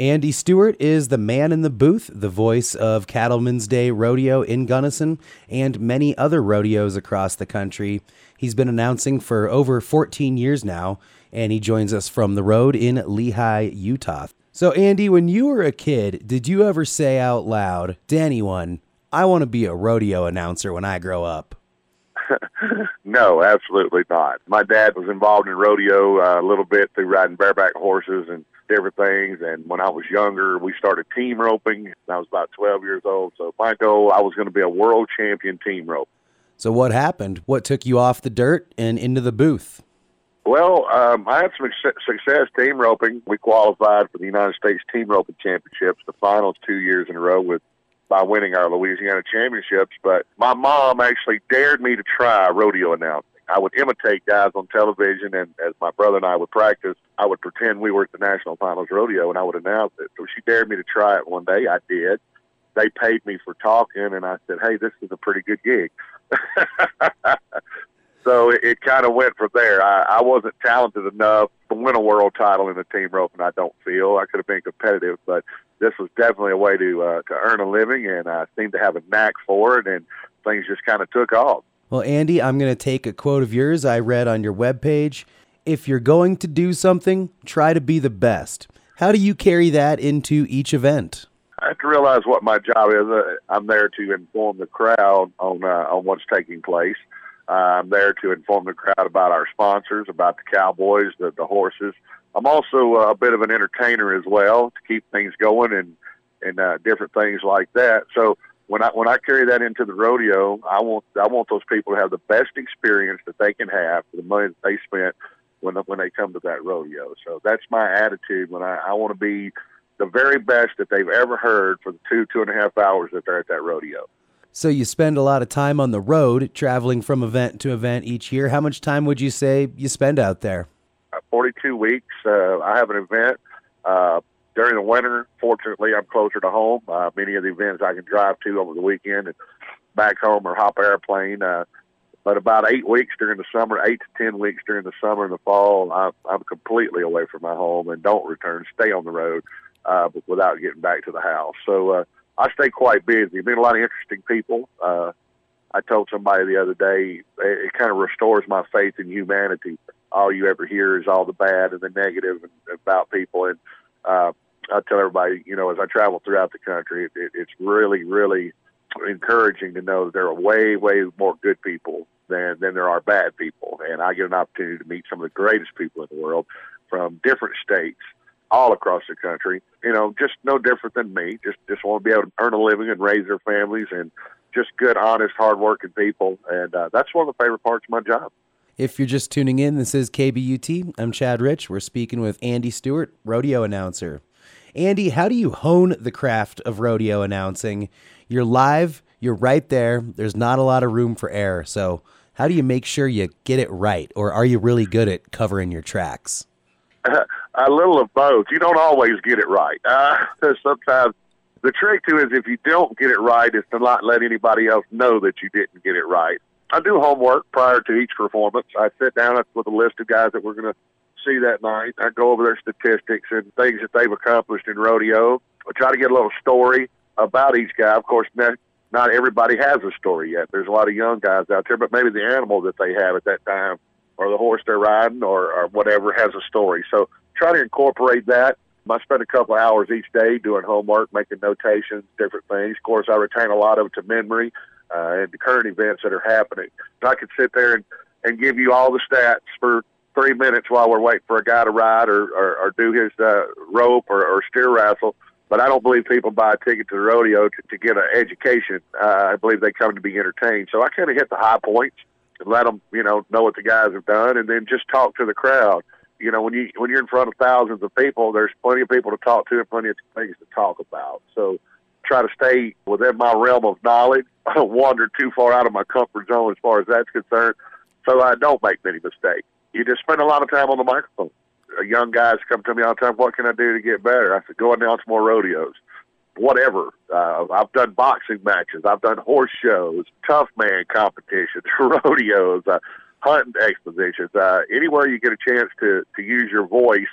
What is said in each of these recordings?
Andy Stewart is the man in the booth, the voice of Cattlemen's Day Rodeo in Gunnison and many other rodeos across the country. He's been announcing for over 14 years now, and he joins us from the road in Lehi, Utah. So, Andy, when you were a kid, did you ever say out loud to anyone, I want to be a rodeo announcer when I grow up? no, absolutely not. My dad was involved in rodeo uh, a little bit through riding bareback horses and different things. And when I was younger, we started team roping. I was about 12 years old. So my goal, I was going to be a world champion team rope. So what happened? What took you off the dirt and into the booth? Well, um, I had some success team roping. We qualified for the United States Team Roping Championships, the finals two years in a row with by winning our Louisiana championships. But my mom actually dared me to try rodeo announcing. I would imitate guys on television, and as my brother and I would practice, I would pretend we were at the National Finals Rodeo, and I would announce it. So she dared me to try it one day. I did. They paid me for talking, and I said, "Hey, this is a pretty good gig." so it, it kind of went from there. I, I wasn't talented enough to win a world title in the team rope, and I don't feel I could have been competitive, but this was definitely a way to uh, to earn a living, and I seemed to have a knack for it, and things just kind of took off. Well, Andy, I'm going to take a quote of yours I read on your webpage. If you're going to do something, try to be the best. How do you carry that into each event? I have to realize what my job is. Uh, I'm there to inform the crowd on uh, on what's taking place. Uh, I'm there to inform the crowd about our sponsors, about the cowboys, the, the horses. I'm also a bit of an entertainer as well to keep things going and and uh, different things like that. So when I when I carry that into the rodeo, I want I want those people to have the best experience that they can have for the money that they spent when when they come to that rodeo. So that's my attitude when I, I want to be the very best that they've ever heard for the two two and a half hours that they're at that rodeo. So you spend a lot of time on the road, traveling from event to event each year. How much time would you say you spend out there? Uh, Forty-two weeks. Uh, I have an event uh, during the winter. Fortunately, I'm closer to home. Uh, many of the events I can drive to over the weekend and back home or hop airplane. Uh, but about eight weeks during the summer, eight to ten weeks during the summer and the fall, I'm, I'm completely away from my home and don't return. Stay on the road uh, without getting back to the house. So uh, I stay quite busy. Meet a lot of interesting people. Uh, I told somebody the other day, it, it kind of restores my faith in humanity. All you ever hear is all the bad and the negative about people, and uh, I tell everybody, you know, as I travel throughout the country, it, it, it's really, really encouraging to know that there are way, way more good people than than there are bad people, and I get an opportunity to meet some of the greatest people in the world from different states all across the country. You know, just no different than me. Just just want to be able to earn a living and raise their families, and just good, honest, hardworking people. And uh, that's one of the favorite parts of my job. If you're just tuning in, this is KBUT. I'm Chad Reich. We're speaking with Andy Stewart, rodeo announcer. Andy, how do you hone the craft of rodeo announcing? You're live, you're right there. There's not a lot of room for error. So, how do you make sure you get it right? Or are you really good at covering your tracks? a little of both. You don't always get it right. Uh, sometimes the trick to is if you don't get it right, is to not let anybody else know that you didn't get it right. I do homework prior to each performance. I sit down with a list of guys that we're going to see that night. I go over their statistics and things that they've accomplished in rodeo. I try to get a little story about each guy. Of course, not everybody has a story yet. There's a lot of young guys out there, but maybe the animal that they have at that time or the horse they're riding or, or whatever has a story. So try to incorporate that. I spend a couple of hours each day doing homework, making notations, different things. Of course, I retain a lot of it to memory uh, and the current events that are happening. I could sit there and, and give you all the stats for three minutes while we're waiting for a guy to ride or, or, or do his uh, rope or, or steer wrestle. But I don't believe people buy a ticket to the rodeo to, to get an education. Uh, I believe they come to be entertained. So I kind of hit the high points and let them, you know, know what the guys have done, and then just talk to the crowd. You know, when you when you're in front of thousands of people, there's plenty of people to talk to and plenty of things to talk about. So try to stay within my realm of knowledge. I don't wander too far out of my comfort zone as far as that's concerned, so I don't make many mistakes. You just spend a lot of time on the microphone. Young guys come to me all the time. What can I do to get better? I said, go announce more rodeos whatever. Uh, I've done boxing matches. I've done horse shows, tough man competitions, rodeos, uh, hunting expositions. Uh, anywhere you get a chance to to use your voice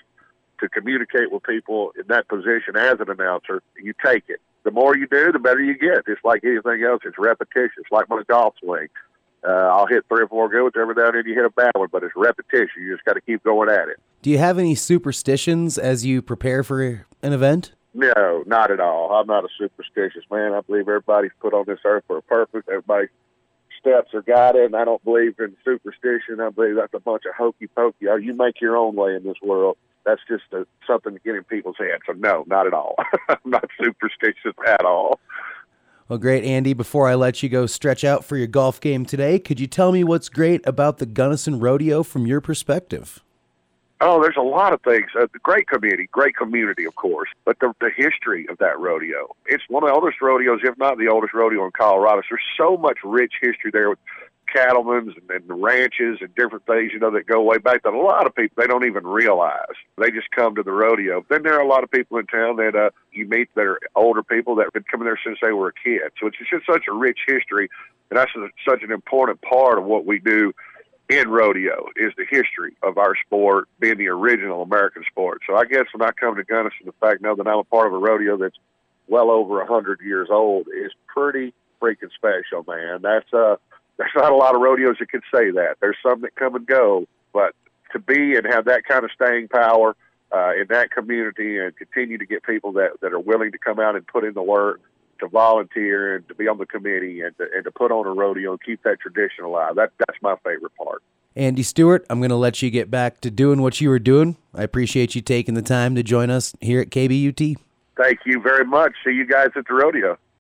to communicate with people in that position as an announcer, you take it. The more you do, the better you get. It's like anything else. It's repetition. It's like my golf swing. Uh, I'll hit three or four good ones every now and then. You hit a bad one, but it's repetition. You just got to keep going at it. Do you have any superstitions as you prepare for an event? No, not at all. I'm not a superstitious man. I believe everybody's put on this earth for a purpose. Everybody's steps are guided, I don't believe in superstition. I believe that's a bunch of hokey pokey. Oh, you make your own way in this world. That's just a, something to get in people's heads. So no, not at all. I'm not superstitious at all. Well, great, Andy. Before I let you go stretch out for your golf game today, could you tell me what's great about the Gunnison Rodeo from your perspective? Oh, there's a lot of things. Uh, great community, great community, of course, but the, the history of that rodeo. It's one of the oldest rodeos, if not the oldest rodeo in Colorado. So there's so much rich history there with cattlemen's and, and ranches and different things, you know, that go way back that a lot of people, they don't even realize. They just come to the rodeo. Then there are a lot of people in town that uh, you meet that are older people that have been coming there since they were a kid. So it's just such a rich history, and that's such an important part of what we do in rodeo is the history of our sport being the original American sport. So I guess when I come to Gunnison, the fact now that I'm a part of a rodeo that's well over a hundred years old is pretty freaking special, man. That's uh there's not a lot of rodeos that can say that. There's some that come and go, but to be and have that kind of staying power uh, in that community and continue to get people that, that are willing to come out and put in the work to volunteer and to be on the committee and to, and to put on a rodeo and keep that tradition alive. That that's my favorite part. Andy Stewart, I'm going to let you get back to doing what you were doing. I appreciate you taking the time to join us here at KBUT. Thank you very much. See you guys at the rodeo.